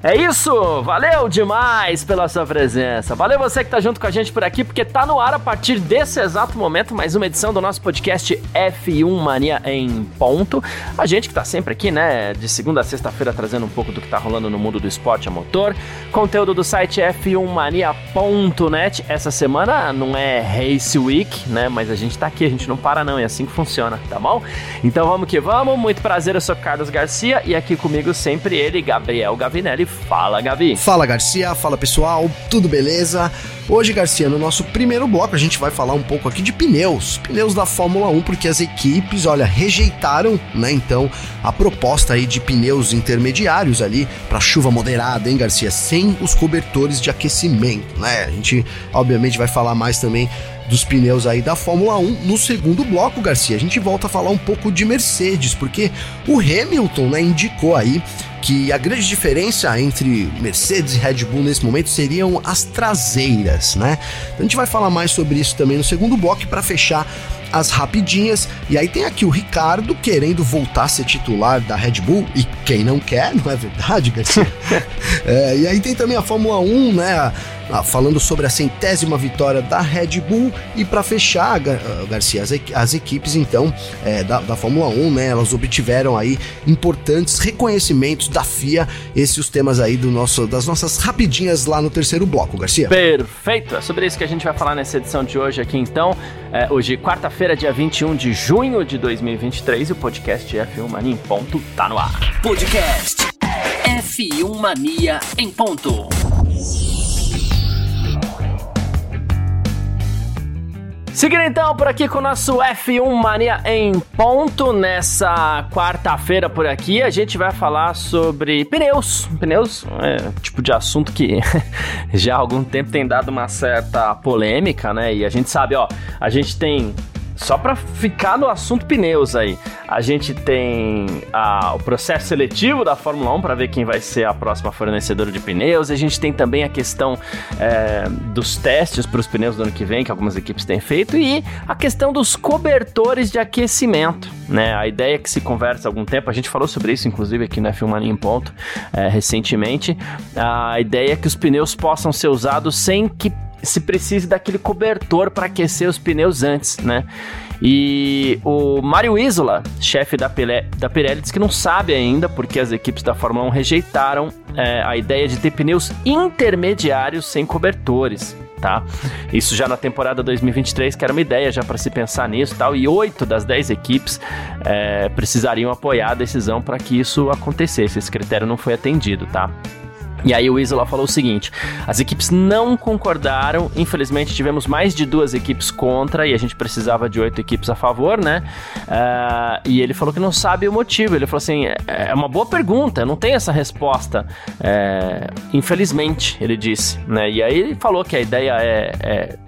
É isso! Valeu demais pela sua presença. Valeu você que tá junto com a gente por aqui, porque tá no ar a partir desse exato momento mais uma edição do nosso podcast F1 Mania em ponto. A gente que tá sempre aqui, né, de segunda a sexta-feira trazendo um pouco do que tá rolando no mundo do esporte a motor. Conteúdo do site f1mania.net. Essa semana não é Race Week, né, mas a gente tá aqui, a gente não para não, é assim que funciona, tá bom? Então vamos que vamos. Muito prazer, eu sou Carlos Garcia e aqui comigo sempre ele, Gabriel Gavinelli Fala, Gavi. Fala, Garcia. Fala, pessoal. Tudo beleza? Hoje, Garcia, no nosso primeiro bloco, a gente vai falar um pouco aqui de pneus. Pneus da Fórmula 1, porque as equipes, olha, rejeitaram, né, então, a proposta aí de pneus intermediários ali para chuva moderada, hein, Garcia? Sem os cobertores de aquecimento, né? A gente, obviamente, vai falar mais também dos pneus aí da Fórmula 1 no segundo bloco, Garcia. A gente volta a falar um pouco de Mercedes, porque o Hamilton, né, indicou aí que a grande diferença entre Mercedes e Red Bull nesse momento seriam as traseiras, né? Então a gente vai falar mais sobre isso também no segundo bloco para fechar as rapidinhas. E aí tem aqui o Ricardo querendo voltar a ser titular da Red Bull. E quem não quer, não é verdade, Garcia? é, e aí tem também a Fórmula 1, né? Ah, falando sobre a centésima vitória da Red Bull. E para fechar, ah, Garcia, as, as equipes então é, da, da, Fórmula 1, né? Elas obtiveram aí importantes reconhecimentos da FIA. Esses os temas aí do nosso, das nossas rapidinhas lá no terceiro bloco, Garcia. Perfeito! É sobre isso que a gente vai falar nessa edição de hoje aqui então. É, hoje, quarta-feira, dia 21 de junho de 2023, e o podcast F1 Mania em ponto tá no ar. Podcast F1 Mania em ponto. Seguindo então por aqui com o nosso F1 Mania em ponto, nessa quarta-feira por aqui, a gente vai falar sobre pneus. Pneus é tipo de assunto que já há algum tempo tem dado uma certa polêmica, né? E a gente sabe, ó, a gente tem só para ficar no assunto pneus aí, a gente tem a, o processo seletivo da Fórmula 1 para ver quem vai ser a próxima fornecedora de pneus. A gente tem também a questão é, dos testes para os pneus do ano que vem, que algumas equipes têm feito, e a questão dos cobertores de aquecimento. Né? A ideia é que se conversa há algum tempo, a gente falou sobre isso, inclusive, aqui na Filmania em Ponto, é, recentemente. A ideia é que os pneus possam ser usados sem que se precise daquele cobertor para aquecer os pneus antes, né? E o Mário Isola, chefe da, da Pirelli, diz que não sabe ainda porque as equipes da Fórmula 1 rejeitaram é, a ideia de ter pneus intermediários sem cobertores. Tá? Isso já na temporada 2023, que era uma ideia já para se pensar nisso tal, e oito das dez equipes é, precisariam apoiar a decisão para que isso acontecesse. Esse critério não foi atendido, tá? E aí o Isola falou o seguinte: as equipes não concordaram, infelizmente tivemos mais de duas equipes contra e a gente precisava de oito equipes a favor, né? Uh, e ele falou que não sabe o motivo. Ele falou assim: é, uma boa pergunta, não tenho essa resposta. É, infelizmente, ele disse, né? E aí ele falou que a ideia é, é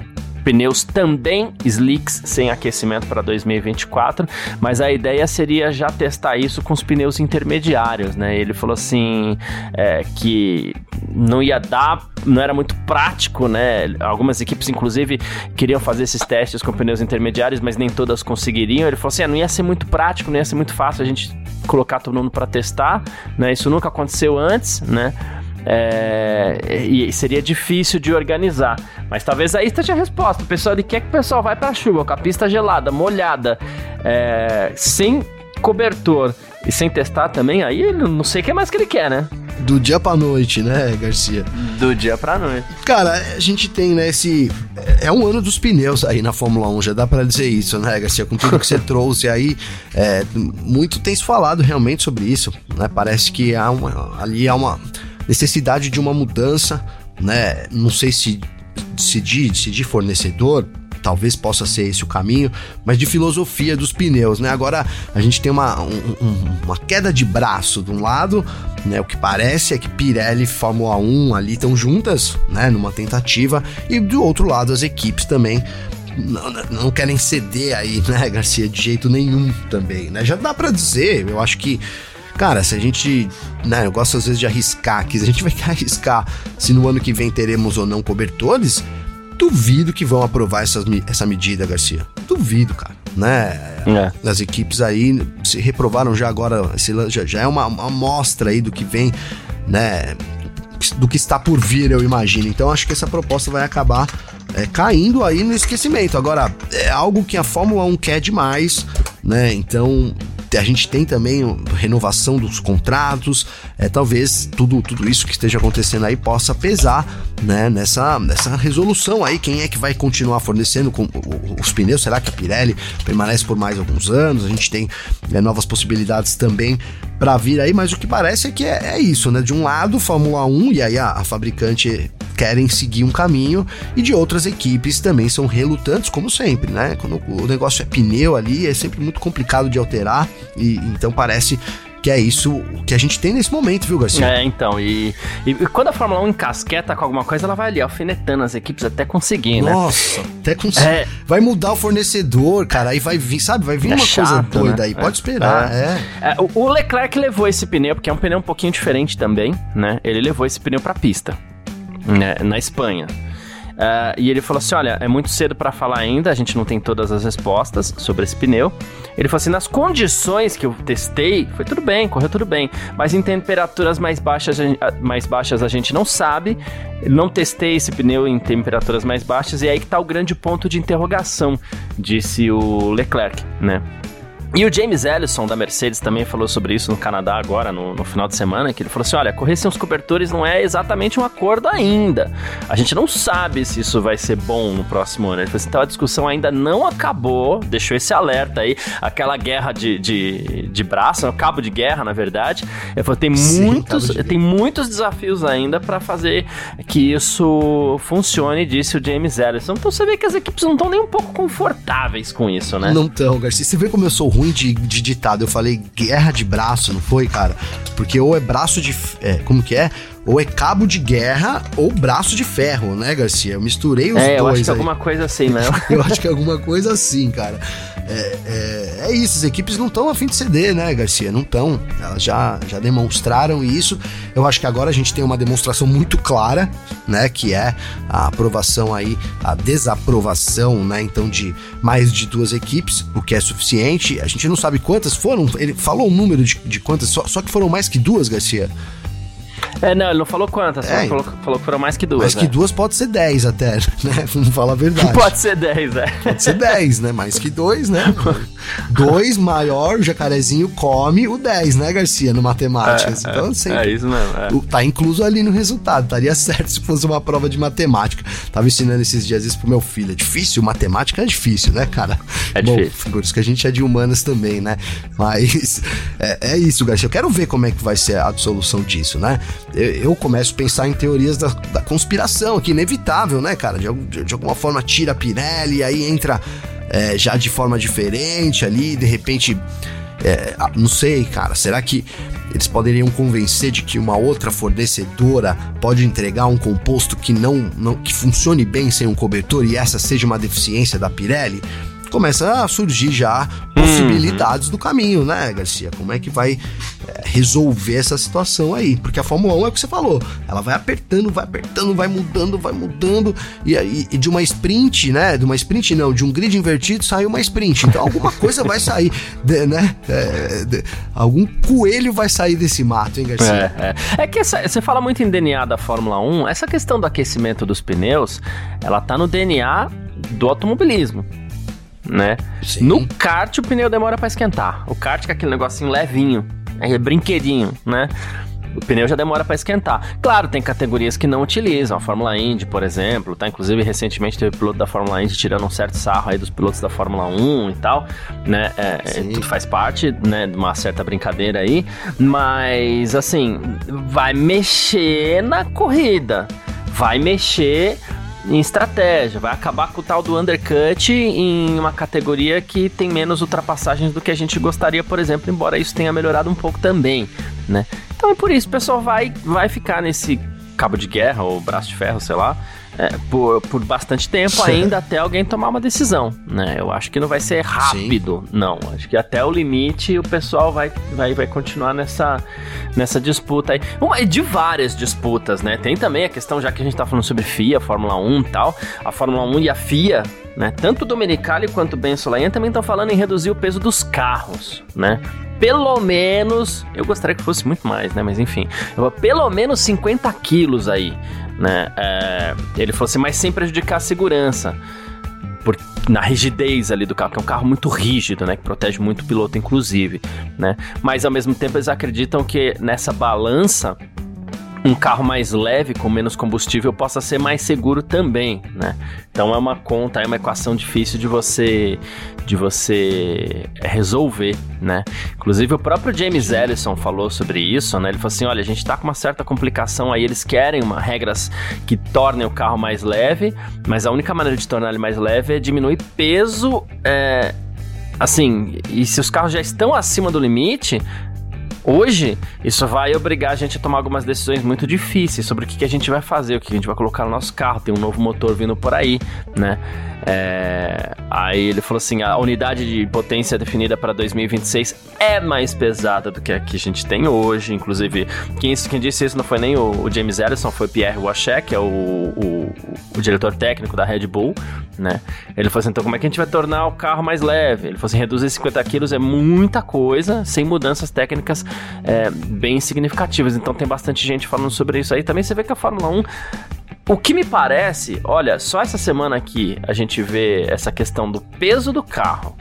pneus também slicks sem aquecimento para 2024, mas a ideia seria já testar isso com os pneus intermediários, né? Ele falou assim é, que não ia dar, não era muito prático, né? Algumas equipes, inclusive, queriam fazer esses testes com pneus intermediários, mas nem todas conseguiriam. Ele falou assim: ah, não ia ser muito prático, não ia ser muito fácil a gente colocar todo mundo para testar, né? Isso nunca aconteceu antes, né? É, e seria difícil de organizar. Mas talvez aí esteja a resposta. O pessoal ele quer que o pessoal vai pra chuva, com a pista gelada, molhada, é, sem cobertor e sem testar também, aí ele não sei o que mais que ele quer, né? Do dia pra noite, né, Garcia? Do dia pra noite. Cara, a gente tem, né, esse. É um ano dos pneus aí na Fórmula 1, já dá pra dizer isso, né, Garcia? Com tudo que você trouxe aí, é, muito tem se falado realmente sobre isso, né? Parece que há uma, ali há uma necessidade de uma mudança, né? Não sei se, se, de, se de fornecedor, talvez possa ser esse o caminho, mas de filosofia dos pneus, né? Agora a gente tem uma, um, uma queda de braço de um lado, né? O que parece é que Pirelli e Fórmula 1 ali estão juntas, né? Numa tentativa, e do outro lado as equipes também não, não, querem ceder aí, né, Garcia, de jeito nenhum também, né? Já dá para dizer, eu acho que Cara, se a gente, né, eu gosto às vezes de arriscar aqui, se a gente vai arriscar se no ano que vem teremos ou não cobertores, duvido que vão aprovar essas, essa medida, Garcia. Duvido, cara, né? É. As equipes aí se reprovaram já agora, já, já é uma, uma amostra aí do que vem, né? Do que está por vir, eu imagino. Então acho que essa proposta vai acabar é, caindo aí no esquecimento. Agora, é algo que a Fórmula 1 quer demais, né? Então a gente tem também renovação dos contratos, é, talvez tudo, tudo isso que esteja acontecendo aí possa pesar né, nessa, nessa resolução aí. Quem é que vai continuar fornecendo com, os pneus? Será que a Pirelli permanece por mais alguns anos? A gente tem é, novas possibilidades também para vir aí, mas o que parece é que é, é, isso, né? De um lado, Fórmula 1, e aí a, a fabricante querem seguir um caminho e de outras equipes também são relutantes, como sempre, né? Quando o negócio é pneu ali, é sempre muito complicado de alterar e então parece que é isso que a gente tem nesse momento, viu, Garcia? É, então, e, e, quando a Fórmula 1 encasqueta com alguma coisa, ela vai ali alfinetando as equipes até conseguir, né? Nossa, até conseguir. É. Vai mudar o fornecedor, cara, aí vai vir, sabe, vai vir é uma chato, coisa doida né? aí, pode é. esperar, é. é. O Leclerc levou esse pneu, porque é um pneu um pouquinho diferente também, né? Ele levou esse pneu pra pista, né? na Espanha. Uh, e ele falou assim: olha, é muito cedo para falar ainda, a gente não tem todas as respostas sobre esse pneu. Ele falou assim: nas condições que eu testei, foi tudo bem, correu tudo bem, mas em temperaturas mais baixas, mais baixas a gente não sabe. Não testei esse pneu em temperaturas mais baixas, e é aí que tá o grande ponto de interrogação, disse o Leclerc, né? E o James Ellison da Mercedes também falou sobre isso no Canadá agora, no, no, final de semana, que ele falou assim: olha, correr sem os cobertores não é exatamente um acordo ainda. A gente não sabe se isso vai ser bom no próximo ano. Ele falou assim: então a discussão ainda não acabou, deixou esse alerta aí, aquela guerra de, de, de braço, o cabo de guerra, na verdade. Ele falou: tem, Sim, muitos, tem muitos desafios ainda para fazer que isso funcione, disse o James Ellison. Então você vê que as equipes não estão nem um pouco confortáveis com isso, né? Não estão, Garcia. Você vê como eu sou ruim de, de ditado. Eu falei guerra de braço, não foi, cara? Porque ou é braço de. É, como que é? Ou é cabo de guerra ou braço de ferro, né, Garcia? Eu misturei os é, dois. É, eu acho que alguma coisa assim, né? eu acho que é alguma coisa assim, cara. É, é, é isso, as equipes não estão a fim de ceder, né, Garcia? Não estão. Elas já, já demonstraram isso. Eu acho que agora a gente tem uma demonstração muito clara, né? Que é a aprovação aí, a desaprovação, né? Então, de mais de duas equipes, o que é suficiente. A gente não sabe quantas foram. Ele falou o número de, de quantas, só, só que foram mais que duas, Garcia. É, não, ele não falou quantas, é, falou, falou que foram mais que duas. Mais que é. duas pode ser dez até, né? Vamos falar a verdade. Pode ser dez, é. Pode ser dez, né? Mais que dois, né? dois maior, o jacarezinho come o dez, né, Garcia, no matemática. É, então, sempre, é isso mesmo. É. Tá incluso ali no resultado. Estaria certo se fosse uma prova de matemática. Tava ensinando esses dias isso pro meu filho. É difícil, matemática é difícil, né, cara? É Bom, difícil. Por isso que a gente é de humanas também, né? Mas é, é isso, Garcia. Eu quero ver como é que vai ser a dissolução disso, né? Eu, começo a pensar em teorias da, da conspiração, que é inevitável, né, cara? De, de, de alguma forma tira a Pirelli, aí entra é, já de forma diferente ali, de repente. É, não sei, cara. Será que eles poderiam convencer de que uma outra fornecedora pode entregar um composto que não, não que funcione bem sem um cobertor e essa seja uma deficiência da Pirelli? Começa a surgir já possibilidades do caminho, né, Garcia? Como é que vai é, resolver essa situação aí? Porque a Fórmula 1 é o que você falou, ela vai apertando, vai apertando, vai mudando, vai mudando, e, e, e de uma sprint, né? De uma sprint não, de um grid invertido sai uma sprint. Então alguma coisa vai sair, de, né? É, de, algum coelho vai sair desse mato, hein, Garcia? É, é. é que essa, você fala muito em DNA da Fórmula 1, essa questão do aquecimento dos pneus, ela tá no DNA do automobilismo né? Sim. No kart o pneu demora para esquentar. O kart que é aquele negocinho levinho, é brinquedinho, né? O pneu já demora para esquentar. Claro, tem categorias que não utilizam, a Fórmula Indy, por exemplo, tá? Inclusive, recentemente teve piloto da Fórmula Indy tirando um certo sarro aí dos pilotos da Fórmula 1 e tal, né? É, é tudo faz parte, né, de uma certa brincadeira aí, mas, assim, vai mexer na corrida, vai mexer em estratégia, vai acabar com o tal do undercut em uma categoria que tem menos ultrapassagens do que a gente gostaria, por exemplo, embora isso tenha melhorado um pouco também, né? Então é por isso, o pessoal vai, vai ficar nesse cabo de guerra ou braço de ferro, sei lá, é, por, por bastante tempo ainda até alguém tomar uma decisão, né? Eu acho que não vai ser rápido, Sim. não. Acho que até o limite o pessoal vai, vai, vai continuar nessa, nessa disputa aí. Uma, de várias disputas, né? Tem também a questão, já que a gente tá falando sobre FIA, Fórmula 1 e tal, a Fórmula 1 e a FIA, né? Tanto o Domenicali quanto o Ben Solayan também estão falando em reduzir o peso dos carros, né? pelo menos, eu gostaria que fosse muito mais, né? Mas enfim, pelo menos 50 quilos aí, né? É, ele fosse, mas sem prejudicar a segurança. Por, na rigidez ali do carro, que é um carro muito rígido, né? Que protege muito o piloto, inclusive, né? Mas ao mesmo tempo eles acreditam que nessa balança um carro mais leve com menos combustível possa ser mais seguro também, né? Então é uma conta, é uma equação difícil de você de você resolver, né? Inclusive o próprio James Ellison falou sobre isso, né? Ele falou assim, olha, a gente tá com uma certa complicação aí, eles querem uma regras que tornem o carro mais leve, mas a única maneira de tornar ele mais leve é diminuir peso, é, assim, e se os carros já estão acima do limite, Hoje, isso vai obrigar a gente a tomar algumas decisões muito difíceis sobre o que, a gente vai fazer, o que a gente vai colocar no nosso carro. Tem um novo motor vindo por aí, né? É... Aí ele falou assim: a unidade de potência definida para 2026 é mais pesada do que a que a gente tem hoje. Inclusive, quem, quem disse isso não foi nem o, o James Ellison, foi Pierre Wachek, que é o, o, o, diretor técnico da Red Bull, né? Ele falou assim: então como é que a gente vai tornar o carro mais leve? Ele falou assim: reduzir 50 quilos é muita coisa, sem mudanças técnicas é, bem significativas. Então tem bastante gente falando sobre isso aí. Também você vê que a Fórmula 1 o que me parece, olha, só essa semana aqui a gente vê essa questão do peso do carro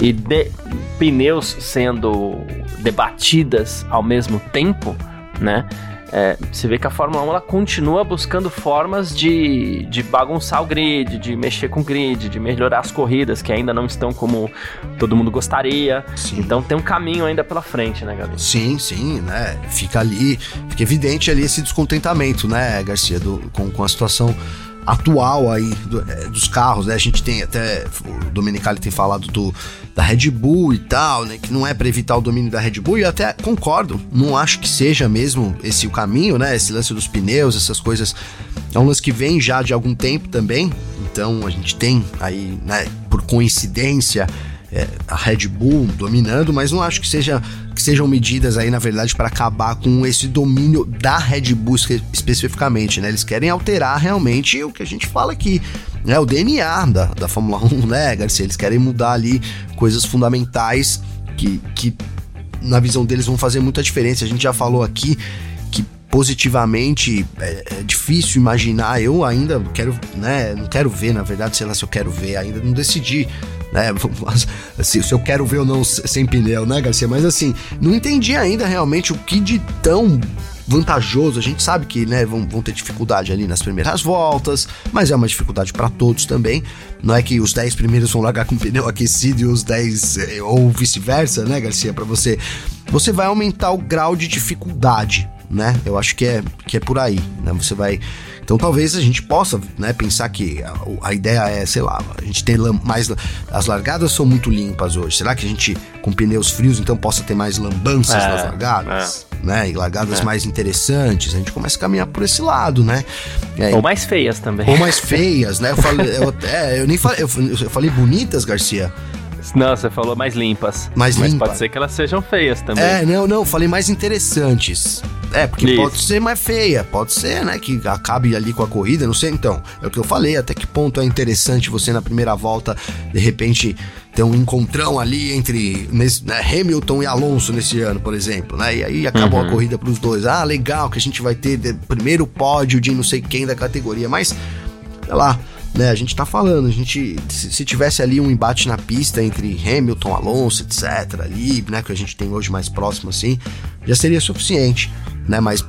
e de pneus sendo debatidas ao mesmo tempo, né? É, você vê que a Fórmula 1 ela continua buscando formas de, de bagunçar o grid, de mexer com o grid, de melhorar as corridas que ainda não estão como todo mundo gostaria. Sim. Então tem um caminho ainda pela frente, né, Gabi? Sim, sim, né? Fica ali, fica evidente ali esse descontentamento, né, Garcia, do, com, com a situação atual aí do, é, dos carros, né? A gente tem até o Domenicali tem falado do da Red Bull e tal, né? Que não é para evitar o domínio da Red Bull, e eu até concordo, não acho que seja mesmo esse o caminho, né? Esse lance dos pneus, essas coisas. É um lance que vem já de algum tempo também. Então a gente tem aí, né, por coincidência, é, a Red Bull dominando, mas não acho que seja que sejam medidas aí, na verdade, para acabar com esse domínio da Red Bull especificamente, né? Eles querem alterar realmente o que a gente fala aqui, né? O DNA da, da Fórmula 1, né, Garcia? Eles querem mudar ali coisas fundamentais que, que na visão deles vão fazer muita diferença. A gente já falou aqui que positivamente é, é, difícil imaginar. Eu ainda quero, né? Não quero ver, na verdade, sei lá se eu quero ver, ainda não decidi né? Se, se eu quero ver ou não sem pneu, né, Garcia? Mas assim, não entendi ainda realmente o que de tão vantajoso. A gente sabe que né, vão, vão ter dificuldade ali nas primeiras voltas, mas é uma dificuldade para todos também. Não é que os 10 primeiros vão largar com pneu aquecido e os 10 eh, ou vice-versa, né, Garcia? Para você, você vai aumentar o grau de dificuldade, né? Eu acho que é que é por aí, né? Você vai então talvez a gente possa né, pensar que a, a, ideia é, sei lá, a gente tem mais. As largadas são muito limpas hoje. Será que a gente, com pneus frios, então possa ter mais lambanças é, nas largadas? É. Né? E largadas é. mais interessantes. A gente começa a caminhar por esse lado, né? Ou mais feias também. Ou mais feias, né? Eu falei, eu, é, eu nem falei, eu, eu falei bonitas, Garcia. Não, você falou mais limpas. Mais limpas. Mas pode ser que elas sejam feias também. É, não, não, falei mais interessantes. É, porque Isso. pode ser mais feia, pode ser, né? Que acabe ali com a corrida, não sei. Então, é o que eu falei, até que ponto é interessante você na primeira volta, de repente, ter um encontrão ali entre nesse, né, Hamilton e Alonso nesse ano, por exemplo, né? E aí acabou uhum. a corrida para os dois. Ah, legal que a gente vai ter de, primeiro pódio de não sei quem da categoria, mas, sei lá né? A gente tá falando, a gente se, se, tivesse ali um embate na pista entre Hamilton, Alonso, etc, ali, né, que a gente tem hoje mais próximo assim, já seria suficiente, né? Mas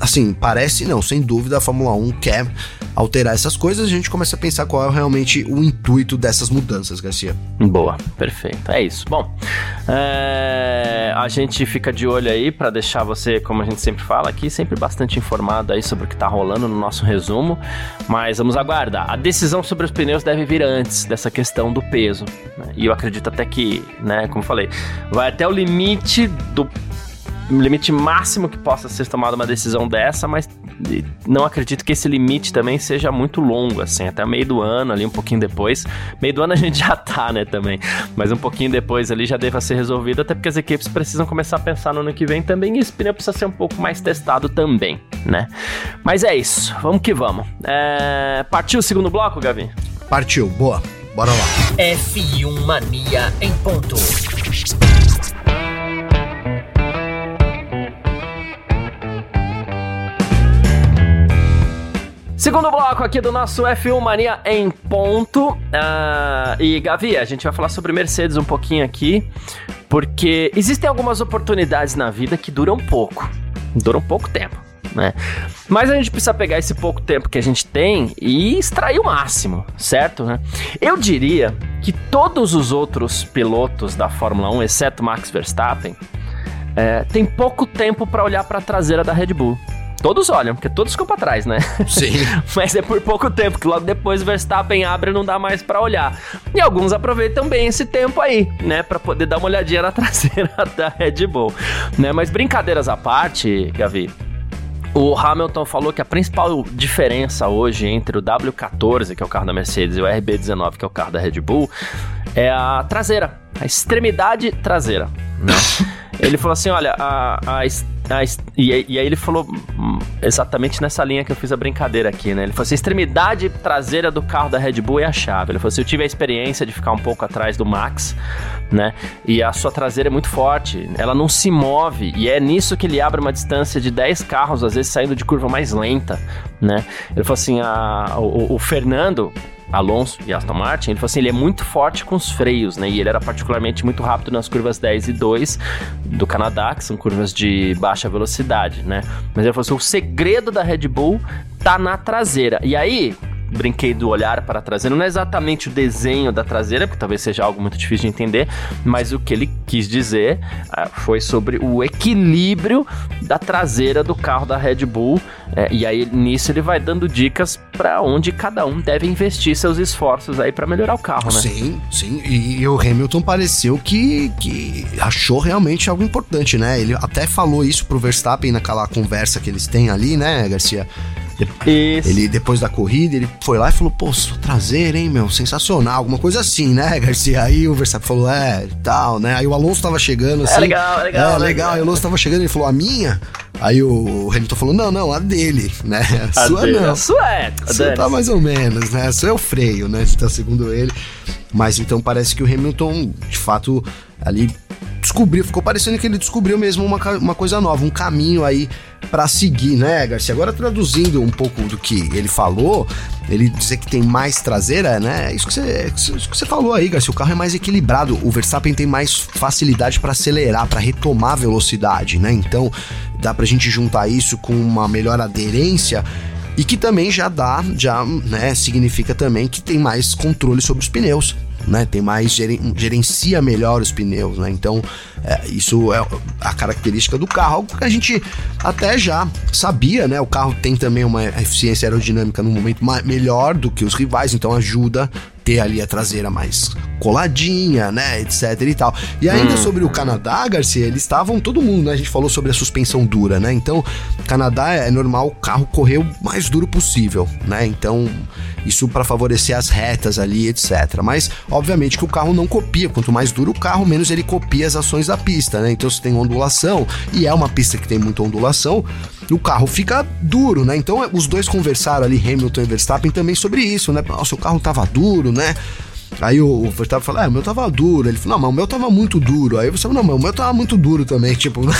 assim, parece não, sem dúvida a Fórmula 1 quer alterar essas coisas, a gente começa a pensar qual é realmente o intuito dessas mudanças, Garcia. Boa, perfeito, é isso. Bom, é, a gente fica de olho aí para deixar você, como a gente sempre fala aqui, sempre bastante informado aí sobre o que tá rolando no nosso resumo, mas vamos aguardar. A decisão sobre os pneus deve vir antes dessa questão do peso, né? e eu acredito até que, né, como falei, vai até o limite do limite máximo que possa ser tomada uma decisão dessa, mas não acredito que esse limite também seja muito longo, assim, até meio do ano ali, um pouquinho depois. Meio do ano a gente já tá, né, também. Mas um pouquinho depois ali já deva ser resolvido, até porque as equipes precisam começar a pensar no ano que vem também e esse pneu precisa ser um pouco mais testado também, né? Mas é isso, vamos que vamos. É... Partiu o segundo bloco, Gavi? Partiu, boa. Bora lá. F1 Mania em ponto. Segundo bloco aqui do nosso F1 Mania em ponto. Uh, e Gavi, a gente vai falar sobre Mercedes um pouquinho aqui, porque existem algumas oportunidades na vida que duram pouco. Duram pouco tempo. Né? Mas a gente precisa pegar esse pouco tempo que a gente tem e extrair o máximo, certo? Né? Eu diria que todos os outros pilotos da Fórmula 1, exceto Max Verstappen, é, tem pouco tempo para olhar para a traseira da Red Bull. Todos olham, porque todos ficam pra trás, né? Sim. Mas é por pouco tempo, que logo depois o Verstappen abre e não dá mais para olhar. E alguns aproveitam bem esse tempo aí, né? Pra poder dar uma olhadinha na traseira da Red Bull, né? Mas brincadeiras à parte, Gavi, o Hamilton falou que a principal diferença hoje entre o W14, que é o carro da Mercedes, e o RB19, que é o carro da Red Bull, é a traseira, a extremidade traseira. Né? Ele falou assim: olha, a, a, e, aí ele falou exatamente nessa linha que eu fiz a brincadeira aqui, né? Ele falou assim: a extremidade traseira do carro da Red Bull é a chave. Ele falou assim: eu tive a experiência de ficar um pouco atrás do Max, né? E a sua traseira é muito forte, ela não se move, e é nisso que ele abre uma distância de 10 carros, às vezes saindo de curva mais lenta, né? Ele falou assim: a, o, o Fernando Alonso e Aston Martin, ele falou assim, ele é muito forte com os freios, né? E ele era particularmente muito rápido nas curvas 10 e 2 do Canadá, que são curvas de baixa velocidade, né? Mas ele falou assim, o segredo da Red Bull tá na traseira. E aí, brinquei do olhar para a traseira, não é exatamente o desenho da traseira, porque talvez seja algo muito difícil de entender, mas o que ele quis dizer uh, foi sobre o equilíbrio da traseira do carro da Red Bull, uh, e aí nisso ele vai dando dicas para onde cada um deve investir seus esforços aí para melhorar o carro, né? Sim, sim, e, e o Hamilton pareceu que, que achou realmente algo importante, né? Ele até falou isso pro Verstappen naquela conversa que eles têm ali, né, Garcia? Isso. Ele, depois da corrida, ele foi lá e falou, pô, sua traseira, hein, meu, sensacional, alguma coisa assim, né, Garcia? Aí o Verstappen falou, é, tal, né? Aí o Alonso tava chegando assim. É legal, é legal. É, legal. Aí o Alonso tava chegando e falou, a minha? Aí o Hamilton falou, não, não, a dele, né? A, a sua dele, não. A sua é. A sua tá mais ou menos, né? A sua é o freio, né? Então, segundo ele. Mas então parece que o Hamilton, de fato, ali descobriu, ficou parecendo que ele descobriu mesmo uma, uma coisa nova, um caminho aí para seguir, né, Garcia? Agora traduzindo um pouco do que ele falou, ele dizer que tem mais traseira, né? Isso que você, isso que você falou aí, Garcia. O carro é mais equilibrado. O Verstappen tem mais facilidade para acelerar, para retomar velocidade, né? Então dá pra gente juntar isso com uma melhor aderência e que também já dá, já, né, significa também que tem mais controle sobre os pneus né? Tem mais gerencia melhor os pneus, né? Então é, isso é a característica do carro, algo que a gente até já sabia, né? O carro tem também uma eficiência aerodinâmica no momento melhor do que os rivais, então ajuda ter ali a traseira mais coladinha, né, etc e tal. E ainda hum. sobre o Canadá, Garcia, eles estavam todo mundo, né? A gente falou sobre a suspensão dura, né? Então, Canadá é normal o carro correr o mais duro possível, né? Então, isso para favorecer as retas ali, etc. Mas, obviamente que o carro não copia, quanto mais duro o carro, menos ele copia as ações da pista, né? Então, se tem ondulação, e é uma pista que tem muita ondulação, o carro fica duro, né? Então, os dois conversaram ali, Hamilton e Verstappen, também sobre isso, né? Nossa, o carro tava duro, né? Aí o, o Verstappen falou, ah, o meu tava duro. Ele falou, não, mas o meu tava muito duro. Aí você falou, não, mas o meu tava muito duro também. Tipo, né?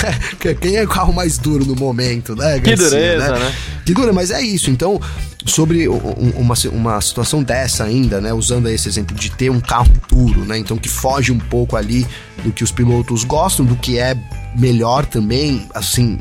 Quem é o carro mais duro no momento, né? Garcia, que dureza, né? né? Que dura, mas é isso. Então, sobre uma, uma situação dessa ainda, né? Usando esse exemplo de ter um carro duro, né? Então, que foge um pouco ali do que os pilotos gostam, do que é melhor também, assim,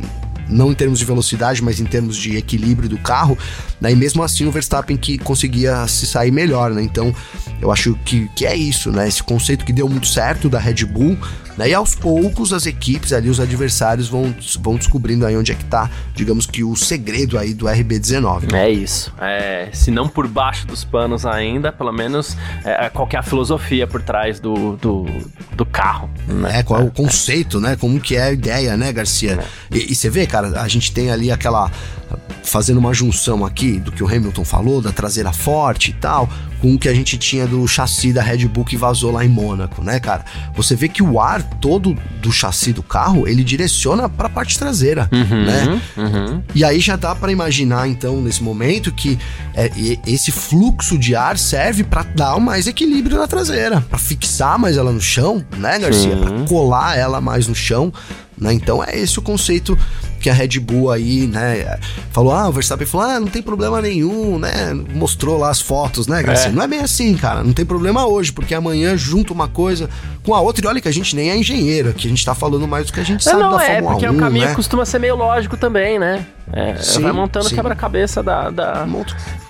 não em termos de velocidade, mas em termos de equilíbrio do carro, né? E mesmo assim o Verstappen que conseguia se sair melhor, né? Então eu acho que, que é isso, né? Esse conceito que deu muito certo da Red Bull, né? E aos poucos as equipes ali, os adversários vão, vão descobrindo aí onde é que tá, digamos que o segredo aí do RB19. É isso. É, se não por baixo dos panos ainda, pelo menos é, é, qual é a filosofia por trás do, do, do carro. Né? É, qual é o conceito, né? Como que é a ideia, né, Garcia? É. E, e você vê, cara, a gente tem ali aquela fazendo uma junção aqui do que o Hamilton falou, da traseira forte e tal, com o que a gente tinha do chassi da Red Bull que vazou lá em Mônaco, né, cara? Você vê que o ar todo do chassi do carro, ele direciona para a parte traseira, uhum, né? Uhum. E aí já dá para imaginar, então, nesse momento, que é, esse fluxo de ar serve para dar mais equilíbrio na traseira, para fixar mais ela no chão, né, Garcia? Para colar ela mais no chão, né? Então é esse o conceito que a Red Bull aí, né, falou, ah, o Verstappen falou, ah, não tem problema nenhum, né, mostrou lá as fotos, né? É. Não é bem assim, cara, não tem problema hoje, porque amanhã junta uma coisa com a outra, e olha que a gente nem é engenheiro, que a gente tá falando mais do que a gente sabe não, da é, Fórmula 1, porque o caminho né? costuma ser meio lógico também, né? É, sim, vai montando quebra-cabeça da, da,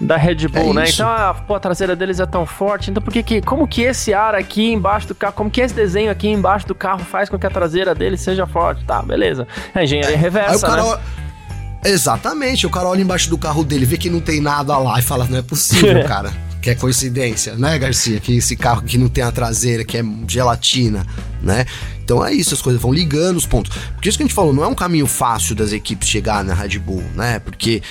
da Red Bull, é né? Isso. Então, a, pô, a traseira deles é tão forte, então por que que, como que esse ar aqui embaixo do carro, como que esse desenho aqui embaixo do carro faz com que a traseira dele seja forte? Tá, beleza. É engenharia é, reversa, o cara, né? Exatamente, o cara olha embaixo do carro dele, vê que não tem nada lá e fala, não é possível, cara. Que é coincidência, né, Garcia? Que esse carro que não tem a traseira, que é gelatina, né? Então é isso, as coisas vão ligando os pontos. Porque isso que a gente falou, não é um caminho fácil das equipes chegar na Red Bull, né? Porque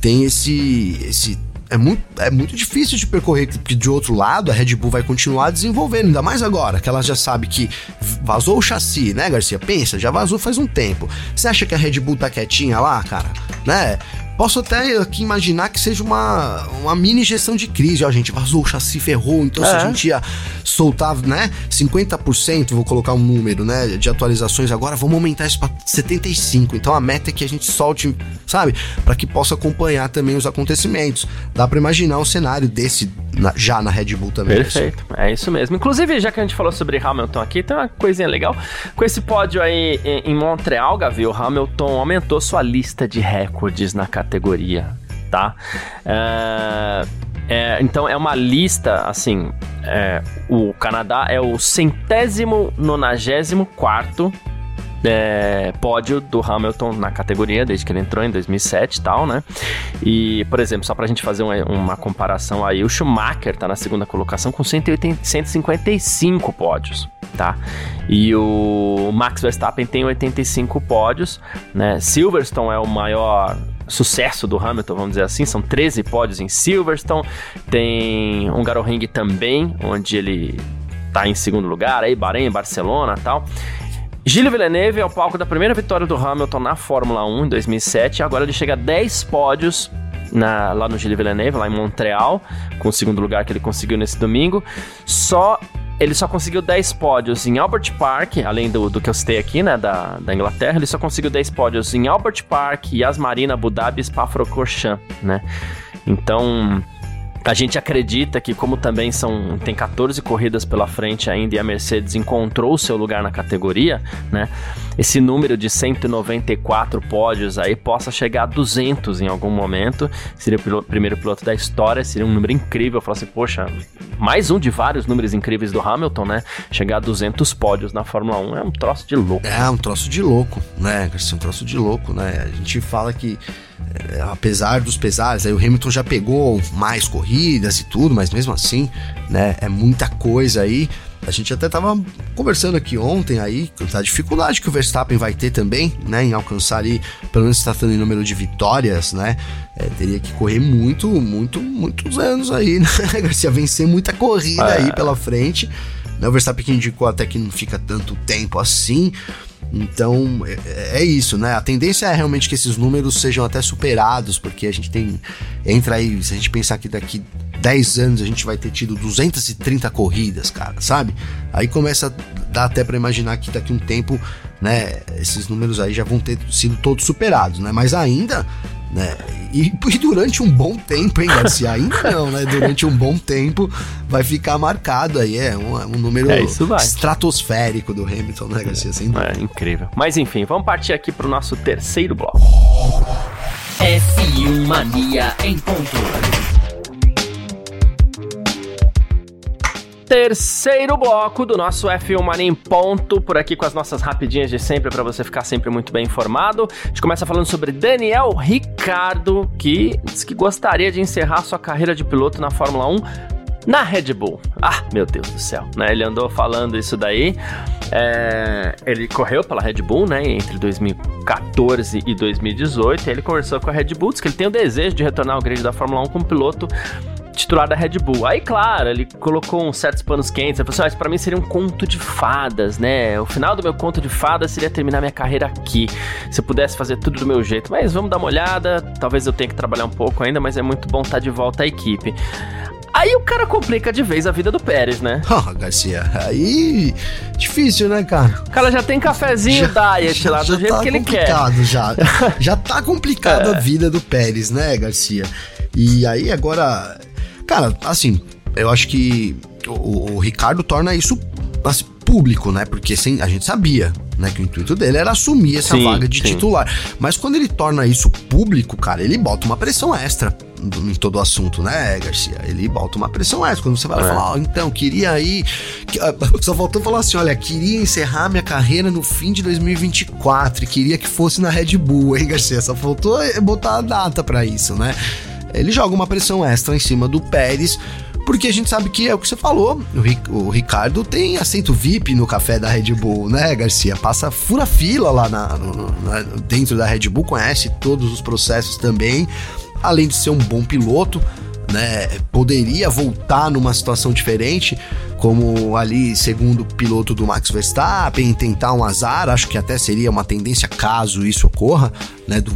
tem esse esse é muito, é muito difícil de percorrer, porque de outro lado a Red Bull vai continuar desenvolvendo, ainda mais agora, que ela já sabe que vazou o chassi, né, Garcia? Pensa, já vazou faz um tempo. Você acha que a Red Bull tá quietinha lá, cara? Né? Posso até aqui imaginar que seja uma, uma mini gestão de crise. Ó, a gente vazou o chassi, ferrou. Então, é. se a é. gente ia soltar, né, 50%, vou colocar um número, né, de atualizações agora, vamos aumentar isso para 75%. Então, a meta é que a gente solte, sabe, para que possa acompanhar também os acontecimentos. Dá para imaginar um cenário desse na, já na Red Bull também. Perfeito, é isso mesmo. Inclusive, já que a gente falou sobre Hamilton aqui, tem uma coisinha legal. Com esse pódio aí em Montreal, Gavi, o Hamilton aumentou sua lista de recordes na categoria categoria, tá? É, é, então é uma lista, assim, é, o Canadá é o centésimo nonagésimo quarto é, pódio do Hamilton na categoria, desde que ele entrou em 2007 e tal, né? E, por exemplo, só pra gente fazer uma, uma comparação aí, o Schumacher tá na segunda colocação com 180, 155 pódios, tá? E o Max Verstappen tem 85 pódios, né? Silverstone é o maior sucesso do Hamilton, vamos dizer assim, são 13 pódios em Silverstone, tem um Ring também, onde ele tá em segundo lugar, aí Bahrein, Barcelona tal. Gilles Villeneuve é o palco da primeira vitória do Hamilton na Fórmula 1 em 2007, agora ele chega a 10 pódios na, lá no Gilles Villeneuve, lá em Montreal, com o segundo lugar que ele conseguiu nesse domingo. Só ele só conseguiu 10 pódios em Albert Park, além do, do que eu citei aqui, né, da, da Inglaterra, ele só conseguiu 10 pódios em Albert Park, Yas Marina, Abu Dhabi Spa-Francorchamps, né? Então, a gente acredita que, como também são tem 14 corridas pela frente ainda e a Mercedes encontrou o seu lugar na categoria, né? Esse número de 194 pódios aí possa chegar a 200 em algum momento. Seria o primeiro piloto da história, seria um número incrível. Falar assim, poxa, mais um de vários números incríveis do Hamilton, né? Chegar a 200 pódios na Fórmula 1 é um troço de louco. É, um troço de louco, né, Garcia? Um troço de louco, né? A gente fala que apesar dos pesares, aí o Hamilton já pegou mais corridas e tudo, mas mesmo assim, né, é muita coisa aí. A gente até tava conversando aqui ontem aí, da dificuldade que o Verstappen vai ter também, né, em alcançar ali, pelo menos tratando em número de vitórias, né, é, teria que correr muito, muito, muitos anos aí, né, Garcia, vencer muita corrida é. aí pela frente, né, o Verstappen que indicou até que não fica tanto tempo assim, então é, é, isso, né? A tendência é realmente que esses números sejam até superados, porque a gente tem. Entra aí, se a gente pensar que daqui 10 anos a gente vai ter tido 230 corridas, cara, sabe? Aí começa a dar até para imaginar que daqui um tempo, né, esses números aí já vão ter sido todos superados, né? Mas ainda né? E, e, durante um bom tempo, hein, Garcia? Ainda não, né? Durante um bom tempo vai ficar marcado aí. É um, um número é, estratosférico do Hamilton, né, Garcia? Sem dúvida. É incrível. Mas enfim, vamos partir aqui pro nosso terceiro bloco. F1 Mania em ponto. Terceiro bloco do nosso F1 Mania em ponto, por aqui com as nossas rapidinhas de sempre para você ficar sempre muito bem informado. A gente começa falando sobre Daniel Ricardo, que diz que gostaria de encerrar sua carreira de piloto na Fórmula 1 na Red Bull. Ah, meu Deus do céu, né? Ele andou falando isso daí. É, ele correu pela Red Bull, né? Entre 2014 e 2018. E ele conversou com a Red Bull, disse que ele tem o desejo de retornar ao grid da Fórmula 1 como piloto titular da Red Bull. Aí, claro, ele colocou uns certos panos quentes. Ele falou assim: ah, pra mim seria um conto de fadas, né? O final do meu conto de fadas seria terminar minha carreira aqui. Se eu pudesse fazer tudo do meu jeito. Mas vamos dar uma olhada. Talvez eu tenha que trabalhar um pouco ainda, mas é muito bom estar de volta à equipe. Aí o cara complica de vez a vida do Pérez, né? Ah, Garcia, aí difícil, né, cara? O cara já tem cafezinho já, diet já, lá do jeito tá que ele quer. Já, já tá complicado é. a vida do Pérez, né, Garcia? E aí agora Cara, assim, eu acho que o, o Ricardo torna isso assim, público, né? Porque sem, a gente sabia, né, que o intuito dele era assumir essa sim, vaga de sim. titular. Mas quando ele torna isso público, cara, ele bota uma pressão extra em todo o assunto, né, Garcia? Ele bota uma pressão extra. Quando você vai é. falar, oh, então, queria aí. Ah, só faltou falar assim: olha, queria encerrar minha carreira no fim de 2024 e queria que fosse na Red Bull, hein, Garcia? Só faltou botar a data para isso, né? Ele joga uma pressão extra em cima do Pérez, porque a gente sabe que é o que você falou, o, Ricardo tem assento VIP no café da Red Bull, né, Garcia? Passa fura fila lá na, no, na, dentro da Red Bull, conhece todos os processos também, além de ser um bom piloto, né? Poderia voltar numa situação diferente, como ali, segundo piloto do Max Verstappen, tentar um azar, acho que até seria uma tendência caso isso ocorra, né? Do,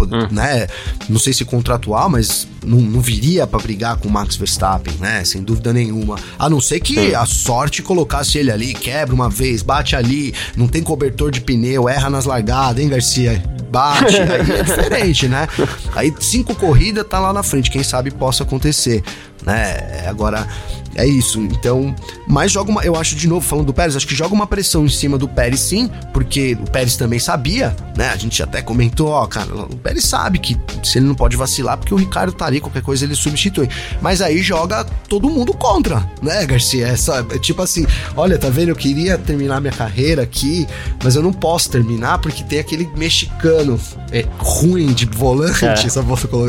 hum. né? Não sei se contratual, mas não, não viria para brigar com o Max Verstappen, né? Sem dúvida nenhuma. A não ser que a sorte colocasse ele ali, quebra uma vez, bate ali, não tem cobertor de pneu, erra nas largadas, hein, Garcia? Bate, aí é diferente, né? Aí cinco corridas tá lá na frente, quem sabe possa acontecer, né? Agora é isso. Então, mas joga uma. Eu acho, de novo, falando do Pérez, acho que joga uma pressão em cima do Pérez, sim, porque o Pérez também sabia, né? A gente até comentou, ó, cara, o Pérez sabe que se ele não pode vacilar, porque o Ricardo tá ali, qualquer coisa ele substitui. Mas aí joga todo mundo contra, né, Garcia? Essa, é tipo assim, olha, tá vendo? Eu queria terminar minha carreira aqui, mas eu não posso terminar porque tem aquele mexicano é, ruim de volante, é. essa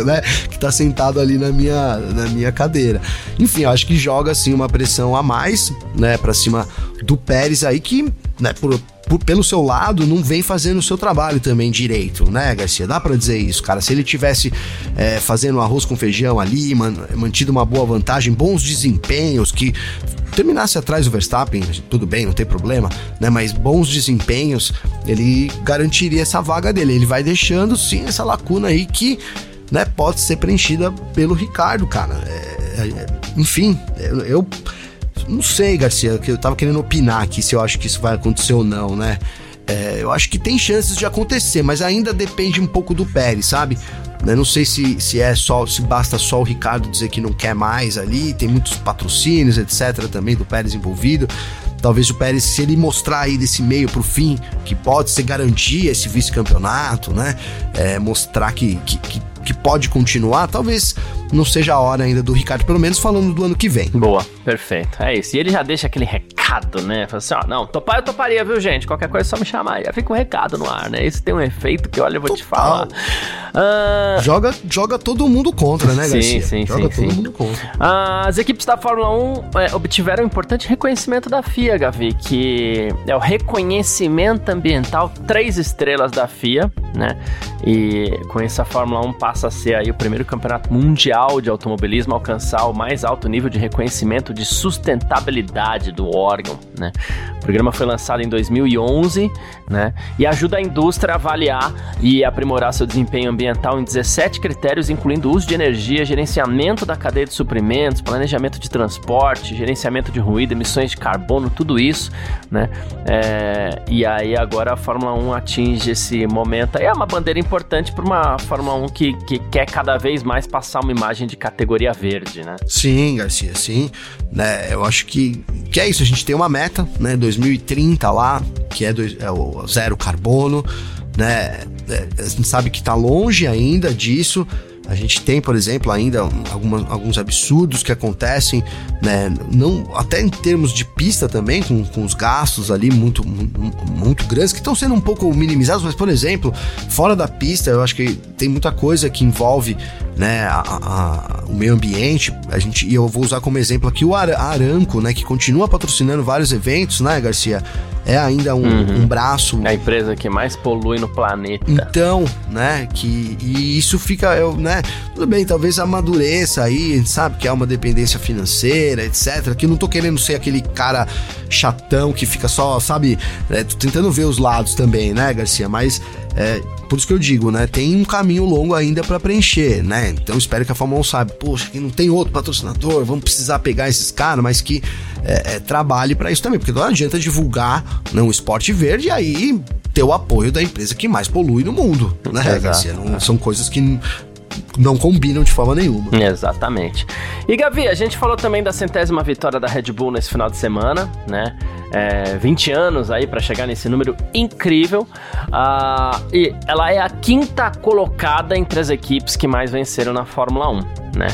né? Que tá sentado ali na minha, na minha cadeira. Enfim, eu acho que joga assim uma pressão a mais, né, para cima do Pérez aí que, né, por, por, pelo seu lado não vem fazendo o seu trabalho também direito, né, Garcia? Dá para dizer isso, cara. Se ele tivesse é, fazendo arroz com feijão ali, man, mantido uma boa vantagem, bons desempenhos, que terminasse atrás do Verstappen, tudo bem, não tem problema, né? Mas bons desempenhos, ele garantiria essa vaga dele. Ele vai deixando sim essa lacuna aí que, né, pode ser preenchida pelo Ricardo, cara. É, é, enfim, eu, eu não sei, Garcia, que eu tava querendo opinar aqui se eu acho que isso vai acontecer ou não, né? É, eu acho que tem chances de acontecer, mas ainda depende um pouco do Pérez, sabe? Eu não sei se, se é só, se basta só o Ricardo dizer que não quer mais ali, tem muitos patrocínios, etc. também do Pérez envolvido. Talvez o Pérez, se ele mostrar aí desse meio pro fim, que pode ser garantir esse vice-campeonato, né? É, mostrar que, que, que que pode continuar, talvez não seja a hora ainda do Ricardo, pelo menos falando do ano que vem. Boa, perfeito. É isso. E ele já deixa aquele recado, né? Fala assim, ó, não, topar eu toparia, viu, gente? Qualquer coisa é só me chamar. Já fica um recado no ar, né? Isso tem um efeito que, olha, eu vou Total. te falar. Uh... Joga, joga todo mundo contra, né, Garcia? Sim, sim, joga sim, todo sim. mundo contra. Uh, as equipes da Fórmula 1 é, obtiveram um importante reconhecimento da FIA, Gavi, que é o reconhecimento ambiental três estrelas da FIA, né? E com isso a Fórmula 1 passa a ser aí o primeiro campeonato mundial de automobilismo alcançar o mais alto nível de reconhecimento de sustentabilidade do órgão, né? O programa foi lançado em 2011, né? E ajuda a indústria a avaliar e aprimorar seu desempenho ambiental em 17 critérios, incluindo uso de energia, gerenciamento da cadeia de suprimentos, planejamento de transporte, gerenciamento de ruído, emissões de carbono, tudo isso, né? É, e aí agora a Fórmula 1 atinge esse momento. É uma bandeira importante para uma Fórmula 1 que, que quer cada vez mais passar uma imagem de categoria verde, né? Sim, Garcia, sim. Né, eu acho que, que é isso. A gente tem uma meta, né? 2030 lá, que é, do, é o zero carbono, né? É, a gente sabe que está longe ainda disso. A gente tem, por exemplo, ainda alguma, alguns absurdos que acontecem, né? Não, até em termos de pista também, com, com os gastos ali muito, muito, muito grandes, que estão sendo um pouco minimizados, mas, por exemplo, fora da pista, eu acho que tem muita coisa que envolve né, a, a, o meio ambiente. A gente, e eu vou usar como exemplo aqui o Aranco, né, que continua patrocinando vários eventos, né, Garcia? É ainda um, uhum. um braço. É a empresa que mais polui no planeta. Então, né, que e isso fica, eu, né, tudo bem, talvez amadureça aí, a gente sabe que é uma dependência financeira, etc. Que eu não tô querendo ser aquele cara chatão que fica só, sabe, é, tô tentando ver os lados também, né, Garcia? Mas é, por isso que eu digo, né? Tem um caminho longo ainda para preencher, né? Então espero que a Fórmula 1 saiba, poxa, que não tem outro patrocinador, vamos precisar pegar esses caras, mas que é, é, trabalhe para isso também, porque não adianta divulgar né, um esporte verde e aí ter o apoio da empresa que mais polui no mundo, né, Exato, Garcia? Não, são coisas que não combinam de forma nenhuma. Exatamente. E Gavi, a gente falou também da centésima vitória da Red Bull nesse final de semana, né? É, 20 anos aí para chegar nesse número incrível. Uh, e ela é a quinta colocada entre as equipes que mais venceram na Fórmula 1, né?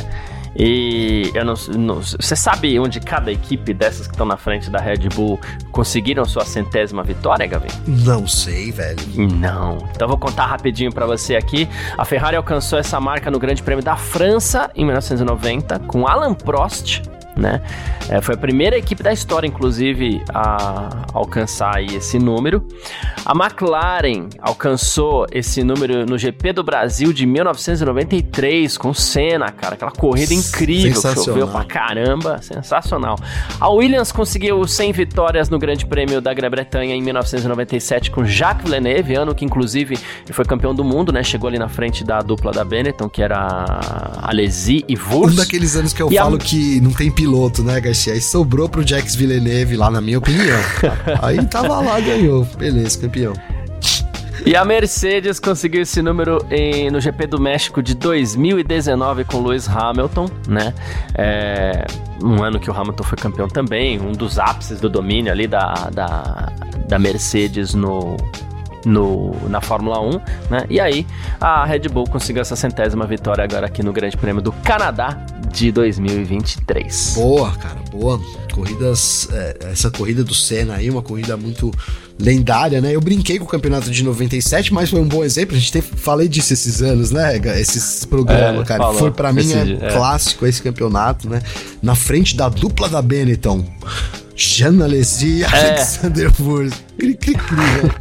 E eu não, não, você sabe onde cada equipe dessas que estão na frente da Red Bull conseguiram sua centésima vitória, Gavin? Não sei, velho. Não. Então vou contar rapidinho para você aqui. A Ferrari alcançou essa marca no Grande Prêmio da França em 1990 com Alan Prost né? É, foi a primeira equipe da história, inclusive, a alcançar esse número. A McLaren alcançou esse número no GP do Brasil de 1993 com Senna, cara. Aquela corrida incrível que choveu pra caramba. Sensacional. A Williams conseguiu 100 vitórias no Grande Prêmio da Grã-Bretanha em 1997 com Jacques Villeneuve, ano que, inclusive, foi campeão do mundo, né? Chegou ali na frente da dupla da Benetton, que era Alesi e Wurz. Um daqueles anos que eu e falo a... que não tem piloto, né, Garcia? Aí sobrou pro Jax Villeneuve lá, na minha opinião. Aí tava lá, ganhou. Beleza, campeão. E a Mercedes conseguiu esse número em, no GP do México de 2019 com Lewis Hamilton, né? É, um ano que o Hamilton foi campeão também, um dos ápices do domínio ali da, da, da Mercedes no, no, na Fórmula 1, né? E aí a Red Bull conseguiu essa centésima vitória agora aqui no Grande Prêmio do Canadá de 2023. Boa, cara, boa. Corridas, é, essa corrida do Senna aí, uma corrida muito lendária, né? Eu brinquei com o campeonato de 97, mas foi um bom exemplo. A gente teve, falei disso esses anos, né? Esses programas, é, cara. Falou. Foi para mim é, é, clássico esse campeonato, né? Na frente da dupla da Benetton. Jean Alesi e é. Alexander Wurz. Cri, cri, cri, né?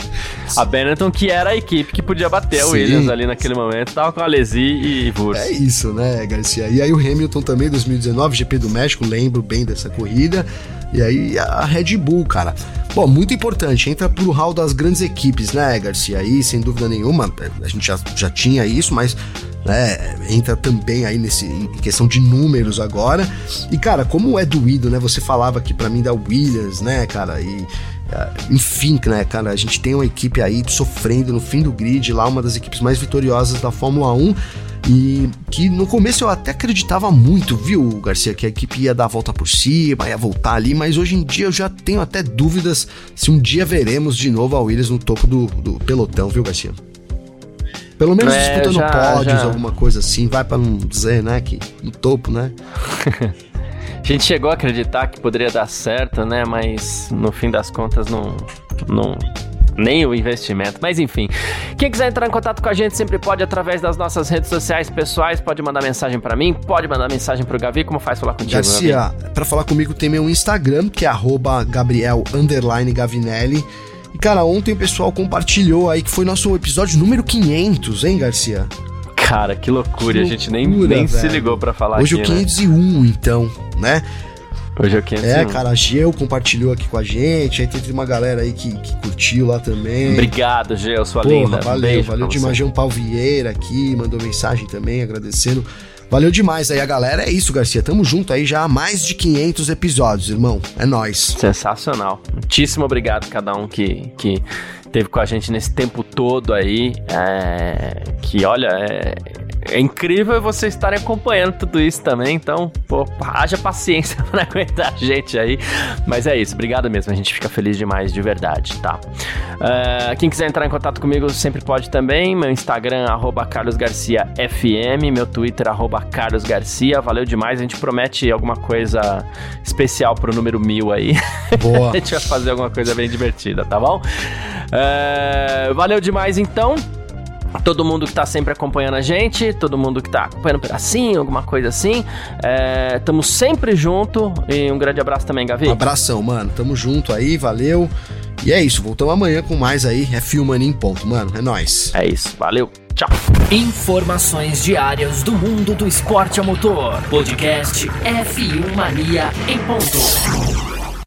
A Benetton, que era a equipe que podia bater Sim. o Williams ali naquele momento, tava com a Alesi e Wurz. É isso, né, Garcia? E aí o Hamilton também, 2019, GP do México, lembro bem dessa corrida. E aí a Red Bull, cara. Bom, muito importante, entra pro hall das grandes equipes, né, Garcia? Aí, sem dúvida nenhuma, a gente já, já tinha isso, mas né, entra também aí nesse em questão de números agora. E cara, como é doído, né? Você falava aqui para mim da Williams, né, cara? E ah, enfim, né, cara, a gente tem uma equipe aí sofrendo no fim do grid, lá uma das equipes mais vitoriosas da Fórmula 1. E que no começo eu até acreditava muito, viu, Garcia, que a equipe ia dar a volta por cima, ia voltar ali, mas hoje em dia eu já tenho até dúvidas se um dia veremos de novo a Williams no topo do, do pelotão, viu, Garcia? Pelo menos é, disputando já, pódios, já. alguma coisa assim, vai para não dizer, né, que no topo, né? a gente chegou a acreditar que poderia dar certo, né, mas no fim das contas não, não nem o investimento. Mas enfim, quem quiser entrar em contato com a gente sempre pode através das nossas redes sociais pessoais, pode mandar mensagem para mim, pode mandar mensagem pro Gavi, como faz falar contigo, Garcia, para falar comigo tem meu Instagram, que é Gabriel Gavinelli. E cara, ontem o pessoal compartilhou aí que foi nosso episódio número 500, hein, Garcia? Cara, que loucura, que loucura a gente nem, nem se ligou para falar Hoje aqui, é o 501, né? então, né? Hoje é o 501. É, cara, a Geu compartilhou aqui com a gente, aí teve uma galera aí que, que curtiu lá também. Obrigado, Geu, sua Porra, linda. Valeu, Beijo valeu demais. João Paulo Vieira aqui, mandou mensagem também, agradecendo. Valeu demais aí a galera. É isso, Garcia. Tamo junto aí já há mais de 500 episódios, irmão. É nós. Sensacional. Muitíssimo obrigado a cada um que, que teve com a gente nesse tempo todo aí. É, que olha, é, é incrível vocês estarem acompanhando tudo isso também, então, pô, haja paciência para aguentar a gente aí. Mas é isso, obrigado mesmo, a gente fica feliz demais, de verdade, tá? Uh, quem quiser entrar em contato comigo sempre pode também, meu Instagram, arroba carlosgarciafm, meu Twitter, arroba carlosgarcia, valeu demais, a gente promete alguma coisa especial pro número mil aí. Boa. a gente vai fazer alguma coisa bem divertida, tá bom? Uh, valeu demais então todo mundo que tá sempre acompanhando a gente, todo mundo que tá acompanhando um pedacinho, alguma coisa assim. É, tamo sempre junto e um grande abraço também, Gavi. Um abração, mano. Tamo junto aí, valeu. E é isso, voltamos amanhã com mais aí, é Filmania em ponto, mano. É nóis. É isso, valeu. Tchau. Informações diárias do mundo do esporte a motor. Podcast F1 Mania em ponto.